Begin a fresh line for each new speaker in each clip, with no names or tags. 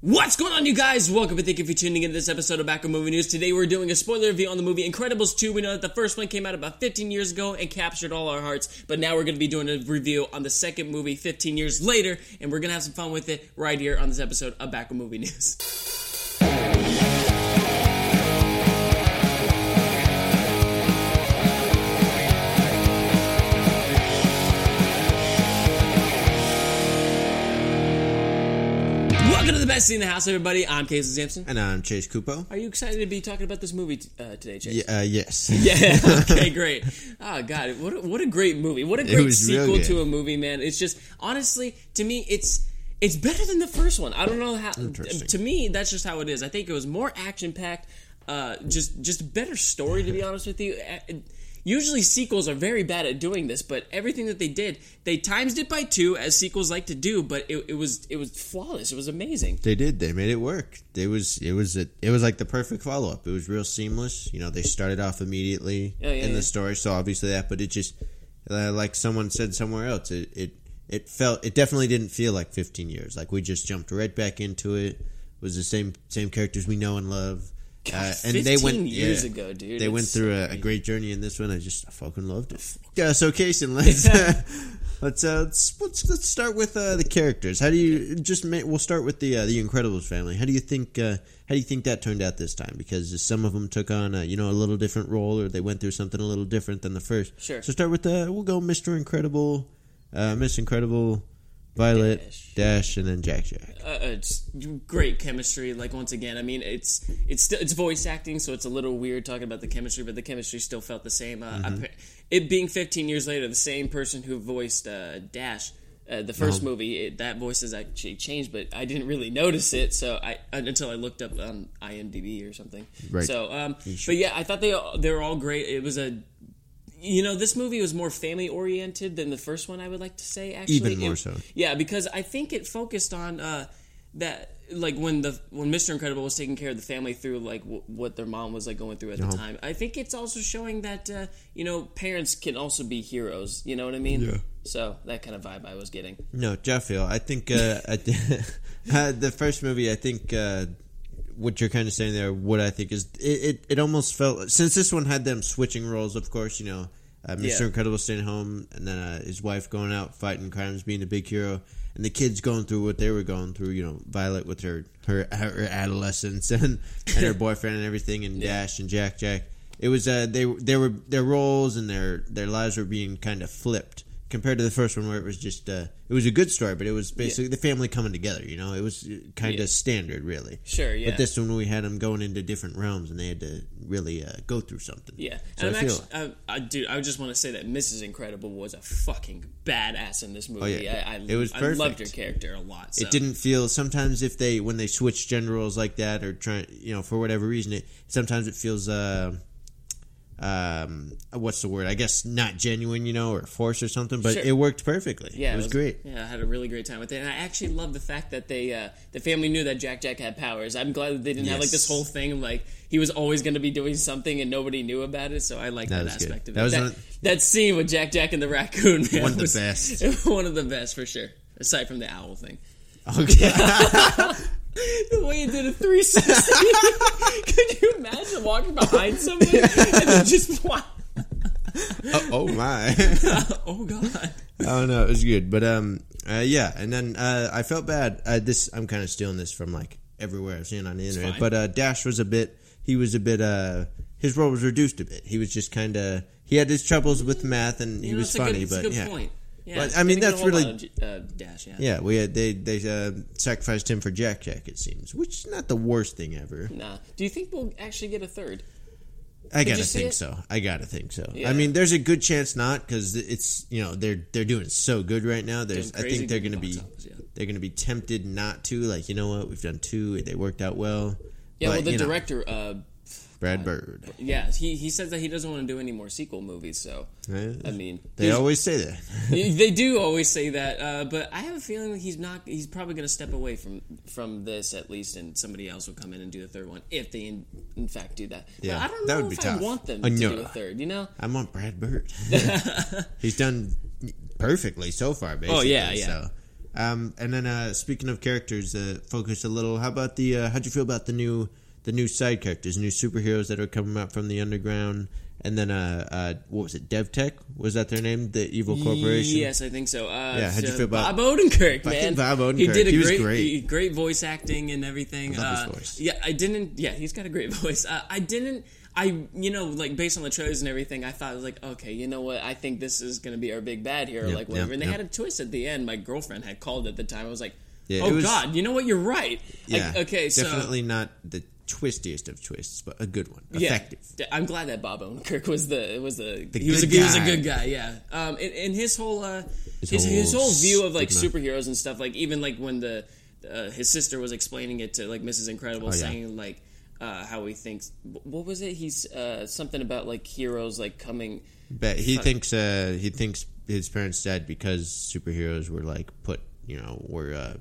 What's going on, you guys? Welcome and thank you for tuning in to this episode of Back Movie News. Today we're doing a spoiler review on the movie Incredibles 2. We know that the first one came out about 15 years ago and captured all our hearts, but now we're going to be doing a review on the second movie 15 years later, and we're going to have some fun with it right here on this episode of Back of Movie News. Best in the house, everybody. I'm Casey Sampson.
And I'm Chase Kupo.
Are you excited to be talking about this movie t- uh, today, Chase?
Yeah, uh, yes.
Yeah. Okay. Great. Oh God, what a, what a great movie! What a great sequel to a movie, man. It's just honestly, to me, it's it's better than the first one. I don't know how. To me, that's just how it is. I think it was more action packed. Uh, just just better story, to be honest with you. Usually sequels are very bad at doing this, but everything that they did, they times it by two, as sequels like to do. But it, it was it was flawless. It was amazing.
They did. They made it work. It was. It was. A, it was like the perfect follow up. It was real seamless. You know, they started off immediately
Oh, yeah,
in
yeah.
the story, so obviously that. But it just, uh, like someone said somewhere else, it, it it felt. It definitely didn't feel like 15 years. Like we just jumped right back into it. It was the same same characters we know and love. Uh, and they went
years
yeah,
ago, dude.
They went through a, a great journey in this one. I just I fucking loved it. Yeah, so Casey, let's uh, let's, uh, let's let's let's start with uh, the characters. How do you just we'll start with the uh, the Incredibles family. How do you think uh, how do you think that turned out this time? Because some of them took on a, you know a little different role, or they went through something a little different than the first.
Sure.
So start with uh, we'll go Mister Incredible, uh, Miss Incredible, Violet,
Dash.
Dash, and then Jack Jack.
uh, it's great chemistry. Like once again, I mean, it's it's still it's voice acting, so it's a little weird talking about the chemistry, but the chemistry still felt the same. Uh,
Mm-hmm.
appa- It being 15 years later, the same person who voiced uh, Dash. Uh, the 1st movie, it, that voice has actually changed, but I didn't really notice it. So I until I looked up on IMDb or something.
Right.
So, um, but yeah, I thought they they were all great. It was a you know, this movie was more family oriented than the first one. I would like to say, actually,
Even more
It-
so.
Yeah, because I think it focused on uh, that, like when the when Mister Incredible was taking care of the family through like w- what their mom was like going through at
Uh-huh.
the time. I think it's also showing that uh, you know parents can also be heroes. You know what I mean?
Yeah.
So that kind of vibe I was getting.
No, Jefffield. I think uh, I th- uh, the first movie. I think uh, what you're kind of saying there. What I think is it, it. It almost felt since this one had them switching roles. Of course, you know, uh, Mr.
Yeah.
Incredible staying home, and then uh, his wife going out fighting crimes, being a big hero, and the kids going through what they were going through. You know, Violet with her her, her adolescence and and her boyfriend and everything, and Dash and Jack Jack. It was uh, they they were their roles and their their lives were being kind of flipped compared to the first one where it was just uh, it was a good story, but it was basically the family coming together. You know, it was kind of
Yeah.
standard, really.
Sure, yeah.
But this one we had them going into different realms, and they had to really uh, go through something.
Yeah,
So
and
I
I'm
feel
actually, uh, I, dude, I just want to say that Mrs. Incredible was a fucking badass in this movie.
Oh, yeah.
I, I,
It was
I loved her character a lot. So.
it didn't feel sometimes if they when they switch gender roles like that or trying you know for whatever reason it sometimes it feels uh um what's the word i guess not genuine you know or forced or something but
Sure.
it worked perfectly
Yeah,
it was, great
Yeah, I had a really great time with it, and I actually love the fact that they, uh, the family knew that Jack Jack had powers. I'm glad that they didn't have like this whole thing like he was always going to be doing something and nobody knew about it. So I like that,
That was good.
aspect of
That
it.
was
that,
one-
that scene with Jack Jack and the raccoon, man,
One of the
was-
best.
one of the best for sure. Aside from the owl thing,
okay
the way he did a 360. Could you imagine walking behind somebody and then just wow?
oh, oh my
Oh god.
oh no it was good but um uh, yeah and then uh i felt bad uh, this i'm kind of stealing this from like everywhere i've seen on the internet but uh dash was a bit he was a bit uh his role was reduced a bit he was just kind of he had his troubles with math and he
You know,
was
good-
funny
a
but
good
yeah
point. Yeah,
But, I mean,
didn't get a
that's really-
of uh, dash. Yeah.
Yeah, we had, they they uh, sacrificed him for Jack Jack. It seems, which is not the worst thing ever.
Nah. Do you think we'll actually get a third?
I gotta think
it?
so. I gotta think so.
Yeah.
I mean, there's a good chance not because it's you know they're they're doing so good right now. There's I think they're gonna be
office, yeah.
they're gonna be tempted not to. Like you know what, we've done two. They worked out well.
Yeah, well, the
you know,
director, uh,
Brad Bird.
yeah, he he says that he doesn't want to do any more sequel movies. So? I mean,
They always say that.
they do always say that, uh, but I have a feeling that he's not. He's probably going to step away from from this at least, and somebody else will come in and do the third one if they in, in fact do that.
Yeah,
but I don't
that
know
would be
if
tough.
I want them
I
to
know.
do a third. You know?
I want Brad Bird. He's done perfectly so far, basically.
Oh, yeah, yeah.
So. Um, and then uh, speaking of characters, uh, focus a little. How about the? Uh, how'd you feel about the new the new side characters, new superheroes that are coming out from the underground? And then, uh, uh, what was it? DevTech was that their name? The evil corporation.
Yes, I think so. Uh,
Yeah, how'd you
so
feel about-
Bob Odenkirk? Man,
Bob
He did a
He
great,
great.
he- great voice acting and everything.
I love his
Uh,
voice.
Yeah, I didn't. Yeah, he's got a great voice. Uh, I didn't. I you know like based on the trailers and everything, I thought I was like, okay, you know what? I think this is going to be our big bad here, or
Yep,
like whatever.
yep,
and they
yep.
had a twist at the end. My girlfriend had called at the time. I was like,
Yeah,
oh
was-
God, you know what? You're right.
Yeah.
I- okay, so
definitely not the twistiest of twists, but a good one,
yeah,
effective.
I'm glad that Bob Odenkirk was the was the,
The
he was a
good
he was a
guy.
good guy. Yeah. Um. And, and his whole uh his
His
his
whole
whole, view of like
stigma.
superheroes and stuff. Like even like when the uh, his sister was explaining it to like Mrs. Incredible,
Oh, yeah.
saying like uh, how he thinks. What was it? He's uh, something about like heroes like coming.
But he thinks uh, he thinks his parents died because superheroes were like put, you know, were uh,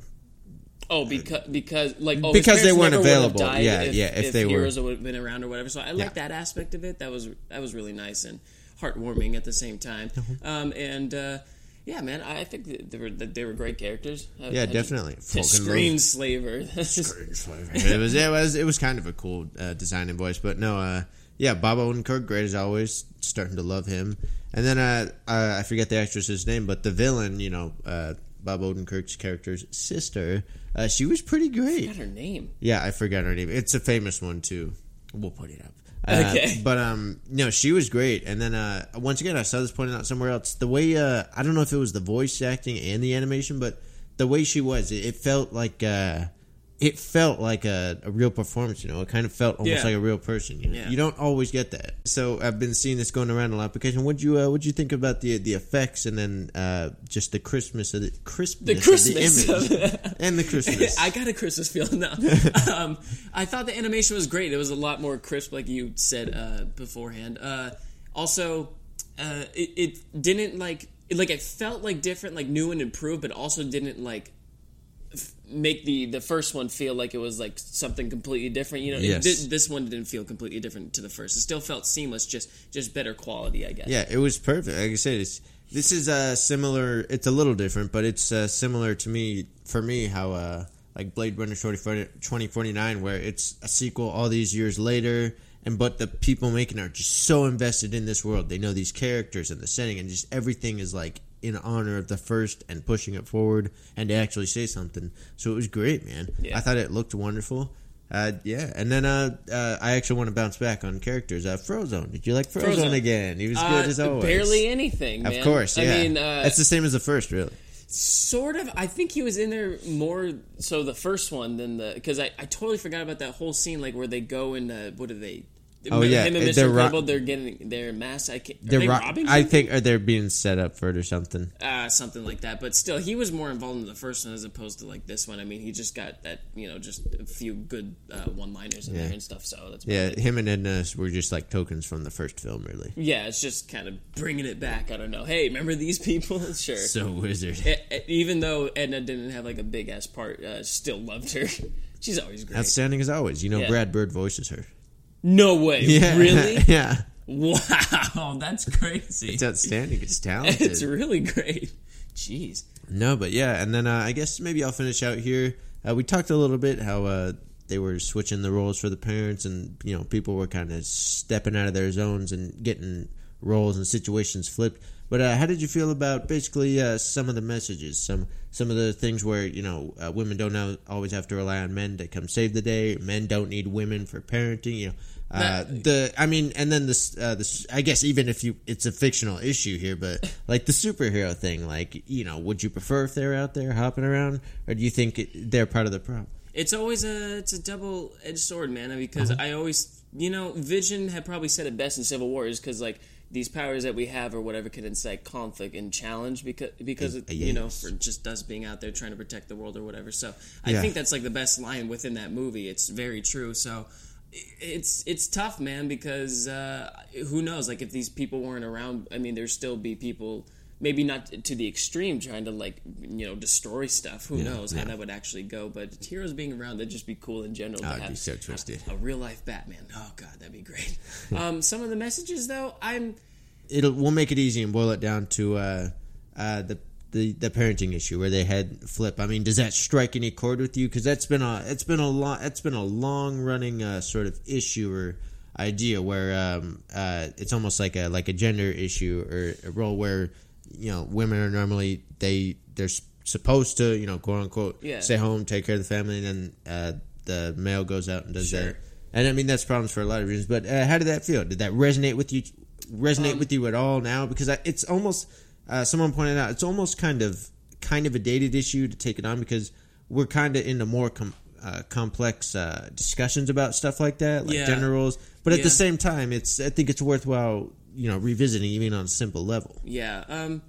Oh, because because like oh,
Because they weren't
never would have
available. Yeah,
if,
yeah, if they were-
heroes would have been around or whatever. So I like
Yeah.
that aspect of it. That was that was really nice and heartwarming at the same time.
Uh-huh.
Um, and uh, yeah, man, I think that they were that they were great characters. I-
yeah,
I
definitely.
Just,
Fucking
screen slaver.
it was it was it was kind of a cool uh, design and voice, but no, uh, yeah, Bob Odenkirk, great as always. Starting to love him, and then uh, uh, I forget the actress's name, but the villain, you know, uh, Bob Odenkirk's character's sister, uh, she was pretty great.
Her name.
Yeah, I forgot her name. It's a famous one too. We'll put it up. Uh,
Okay.
But um, no, she was great. And then uh, once again, I saw this pointed out somewhere else. The way uh, I don't know if it was the voice acting and the animation, but the way she was, it, it felt like uh, it felt like a, a real performance. You know, it kind of felt almost
Yeah.
like a real person. You know,
Yeah.
you don't always get that. So I've been seeing this going around a lot. Because what'd you uh, what'd you think about the the effects and then uh, just the Christmas of the Christmas,
Christmas
of
of
the image and the Christmas.
I got a Christmas feel now. um, I thought the animation was great. It was a lot more crisp, like you said uh, beforehand. Uh, also, uh, it, it didn't like it, like it felt like different, like new and improved, but also didn't like f- make the the first one feel like it was like something completely different. You know,
Yes.
did- this one didn't feel completely different to the first. It still felt seamless, just just better quality, I guess.
Yeah, it was perfect. Like I said, it's this is uh, similar. It's a little different, but it's uh, similar to me for me how uh, like Blade Runner 2049, where it's a sequel all these years later, and but the people making it are just so invested in this world. They know these characters and the setting, and just everything is like in honor of the first and pushing it forward and to actually say something. So it was great, man.
Yeah.
I thought it looked wonderful. Uh, yeah, and then uh, uh, I actually want to bounce back on characters. Uh, Frozone, did you like Frozone,
Frozone.
again? He was
Uh,
good as always.
barely anything.
Of course, yeah.
I mean, uh,
it's the same as the first, really.
Sort of. I think he was in there more so the first one than the because I, I totally forgot about that whole scene like where they go and uh, what are they?
Oh, yeah,
him and Mr.
they're
Incredible. They're getting their mass. I can't. Are
They're
they
ro-? I think or they're being set up for it or something.
uh, something like that. But still, he was more involved in the first one as opposed to like this one. I mean, he just got that you know just a few good uh, one-liners in
Yeah.
there and stuff. So that's
Yeah,
it.
him and Edna were just like tokens from the first film, really.
yeah. It's just kind of bringing it back. I don't know. Hey, remember these people? sure.
So wizard.
E- e- even though Edna didn't have like a big ass part, uh, still loved her. She's always great.
Outstanding as always. You know,
Yeah.
Brad Bird voices her.
No way,
Yeah,
really?
yeah,
Wow, that's crazy.
it's outstanding. It's talented.
It's really great. Jeez.
No, but yeah, and then uh, I guess maybe I'll finish out here. Uh, we talked a little bit how uh, they were switching the roles for the parents, and you know people were kind of stepping out of their zones and getting roles and situations flipped. But uh, how did you feel about basically uh, some of the messages, some some of the things where you know uh, women don't always have to rely on men to come save the day. Men don't need women for parenting. You know. Uh,
That-
the I mean, and then this, uh, this. I guess even if you, it's a fictional issue here, but like the superhero thing, like you know, would you prefer if they're out there hopping around, or do you think it, they're part of the problem?
it's always a it's a double edged sword, man. Because
Uh-huh.
I always, you know, Vision had probably said it best in Civil War is because like these powers that we have or whatever can incite conflict and challenge because because you know for just us being out there trying to protect the world or whatever. So I
Yeah.
think that's like the best line within that movie. It's very true. So it's it's tough, man, because uh, who knows? Like if these people weren't around, I mean, there'd still be people. Maybe not to the extreme, trying to like you know destroy stuff. Who knows how that would actually go? But heroes being around, that'd just be cool in general.
Oh,
to
it'd
have
be so twisted.
A, a real life Batman. Oh god, that'd be great. um, some of the messages though, I'm
It'll we'll make it easy and boil it down to uh, uh, the. The, the parenting issue where they had flip. I mean, does that strike any chord with you? Because that's been a it's been a long it's been a long running uh, sort of issue or idea where um, uh, it's almost like a like a gender issue or a role where you know women are normally they they're supposed to you know quote unquote
Yeah.
stay home take care of the family and then uh, the male goes out and does
Sure.
that and I mean that's problems for a lot of reasons but uh, how did that feel did that resonate with you resonate
Um,
with you at all now because I, it's almost uh, someone pointed out it's almost kind of kind of a dated issue to take it on because we're kind of into more com- uh, complex uh, discussions about stuff like that like
Yeah.
gender roles but at
Yeah.
the same time it's I think it's worthwhile you know revisiting even on a simple level
Yeah, um,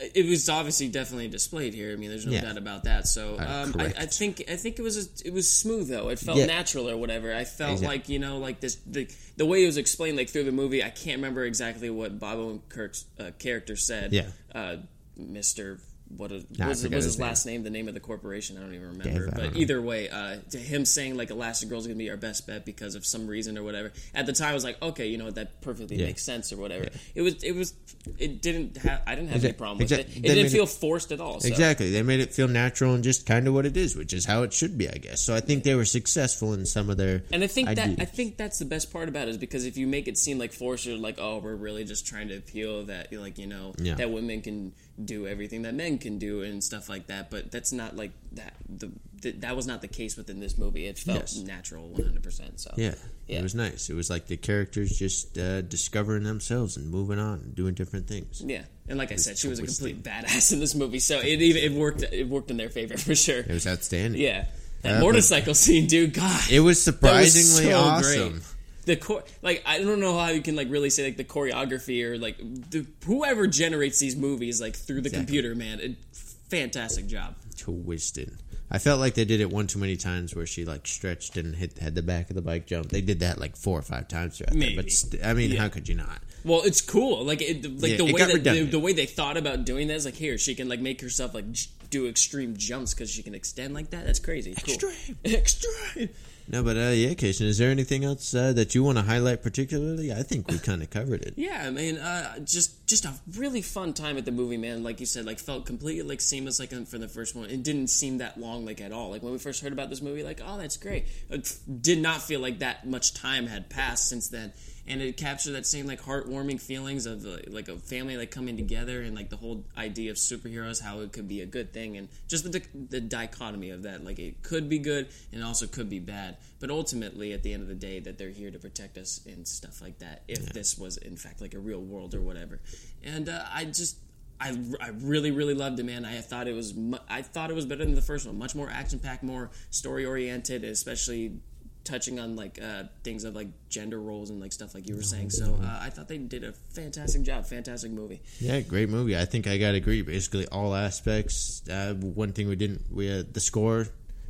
it was obviously definitely displayed here. I mean, there's no
Yeah.
doubt about that. So
Uh,
um, I, I think I think it was a, it was smooth though. It felt
Yeah.
natural or whatever. I felt
Exactly.
like you know like this the the way it was explained like through the movie. I can't remember exactly what Bob Odenkirk's uh, character said.
Yeah.
uh, Mister. What a,
Nah,
was, was
his
his last name? The name of the corporation? I don't even remember.
Dave,
but
don't know.
either way, uh, to him saying like Elastigirl's gonna be our best bet because of some reason or whatever. At the time, I was like, okay, you know what, that perfectly
Yeah.
makes sense or whatever. It was, it was, it didn't have. I didn't have any problem with it. It didn't
it-
feel forced at all. So.
Exactly. They made it feel natural and just kind of what it is, which is how it should be, I guess. So I think they were successful in some of their
And I think
ideas.
that I think that's the best part about it is because if you make it seem like forced or like oh we're really just trying to appeal that like you know
Yeah.
that women can do everything that men can do and stuff like that, but that's not like that. The, the that was not the case within this movie. It felt
Yes.
natural, one hundred percent. So
yeah,
Yeah.
it was nice. It was like the characters just uh, discovering themselves and moving on and doing different things.
Yeah, and like I said, she was a complete badass in this movie, so it even it worked. It worked in their favor for sure.
It was outstanding.
Yeah, that
Uh,
motorcycle scene, dude. God,
It was
that was
surprisingly
so
awesome.
Great. The chor- like I don't know how you can like really say like the choreography or like the, whoever generates these movies like through the
Exactly.
computer, man. It, fantastic job.
Twisted. I felt like they did it one too many times where she like stretched and hit had the back of the bike jump. They did that like four or five times throughout there. But st- I mean,
Yeah.
how could you not?
Well, it's cool. Like it, like
Yeah,
the
it
way that the, the way they thought about doing that is like here she can like make herself like j- do extreme jumps because she can extend like that. That's crazy. Cool.
Extreme. No, but uh, yeah, Casey, is there anything else uh, that you want to highlight particularly? I think we kind of covered it.
Yeah, I mean, uh, just just a really fun time at the movie, man. Like you said, like felt completely like seamless, like for the first one. It didn't seem that long, like at all. Like when we first heard about this movie, like oh, that's great. It did not feel like that much time had passed since then, and it captured that same like heartwarming feelings of uh, like a family like coming together and like the whole idea of superheroes, how it could be a good thing, and just the the dichotomy of that. Like it could be good and also could be bad, but ultimately at the end of the day, that they're here to protect us and stuff like that. If this was in fact like a real world or whatever, and uh, I just. I, I really really loved it, man. I thought it was mu- I thought it was better than the first one. Much more action packed, more story oriented, especially touching on like uh, things of like gender roles and like stuff like you were saying. So uh, I thought they did a fantastic job. Fantastic movie.
Yeah, great movie. I think I got to agree. Basically, all aspects. Uh, one thing we didn't, we uh, the score. Uh,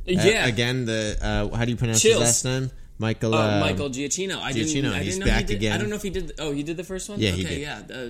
Yeah.
again, the uh, how do you pronounce
Chills.
his last name? Michael.
Uh,
um,
Michael Giacchino. I didn't.
Giacchino,
I
he's
didn't know
back
he did.
again.
I don't know if he did. Oh, he did the first one.
Yeah,
okay,
he did.
Yeah, uh,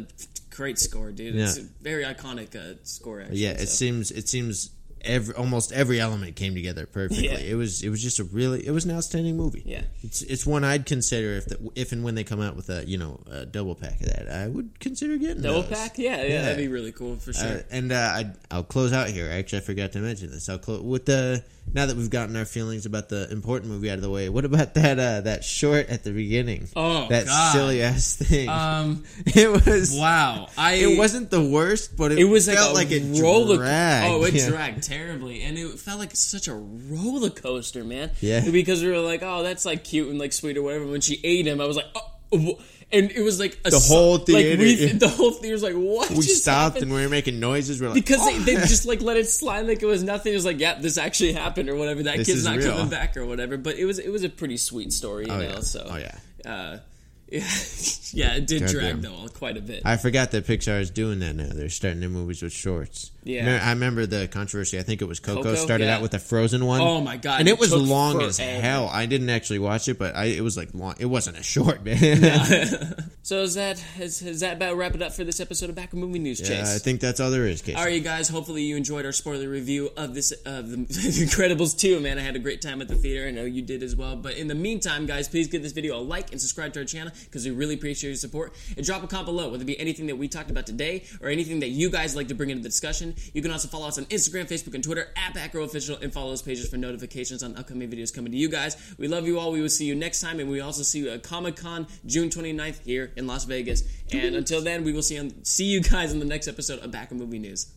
great score, dude.
Yeah.
It's a very iconic uh, score. Actually,
Yeah, it
so.
seems it seems every almost every element came together perfectly.
Yeah.
It was it was just a really it was an outstanding movie.
Yeah.
it's it's one I'd consider if the, if and when they come out with a you know a double pack of that, I would consider getting
double
those.
pack. Yeah, yeah,
Yeah.
that'd be really cool for sure.
Uh, and uh, I, I'll close out here. Actually, I forgot to mention this. I'll close with the now that we've gotten our feelings about the important movie out of the way. What about that uh, that short at the beginning?
Oh,
that
God.
silly ass thing.
um,
it was
wow. I
It wasn't the worst, but it,
It was like
felt
a
like it
roller.
dragged.
Oh, it
Yeah.
dragged terribly, and it felt like such a roller coaster, man.
Yeah.
Because we were like, oh, that's like cute and like sweet or whatever. When she ate him, I was like, oh, and it was like a
The whole
Like we, the whole theater was like, what?
We stopped
happened?
and we were making noises. We're like,
because
"Oh."
they, they just like let it slide like it was nothing. It was like, yeah, this actually happened or whatever. That
This
kid's not
real.
coming back or whatever. But it was it was a pretty sweet story, you
Oh,
know.
yeah.
So
Oh, yeah.
uh, yeah, yeah, it did
God
drag
damn.
though quite a bit.
I forgot that Pixar is doing that now. They're starting their movies with shorts.
Yeah.
I remember the controversy. I think it was Coco,
Coco,
started
yeah.
out with a Frozen one.
Oh my God,
And
it
it was long as hell. I didn't actually watch it, but I it was like long. It wasn't a short, man.
so is that is, is that about wrap it up for this episode of Back of Movie News, Chase?
yeah, I think that's all there is. Casey.
All right, you guys. Hopefully, you enjoyed our spoiler review of this of the Incredibles 2. Man, I had a great time at the theater. I know you did as well. But in the meantime, guys, please give this video a like and subscribe to our channel because we really appreciate your support. And drop a comment below, whether it be anything that we talked about today or anything that you guys like to bring into the discussion. You can also follow us on Instagram, Facebook, and Twitter at BackRowOfficial and follow those pages for notifications on upcoming videos coming to you guys. We love you all. We will see you next time, and we also see you at Comic Con June 29th here in Las Vegas. And until then, we will see see you guys in the next episode of Back of Movie News.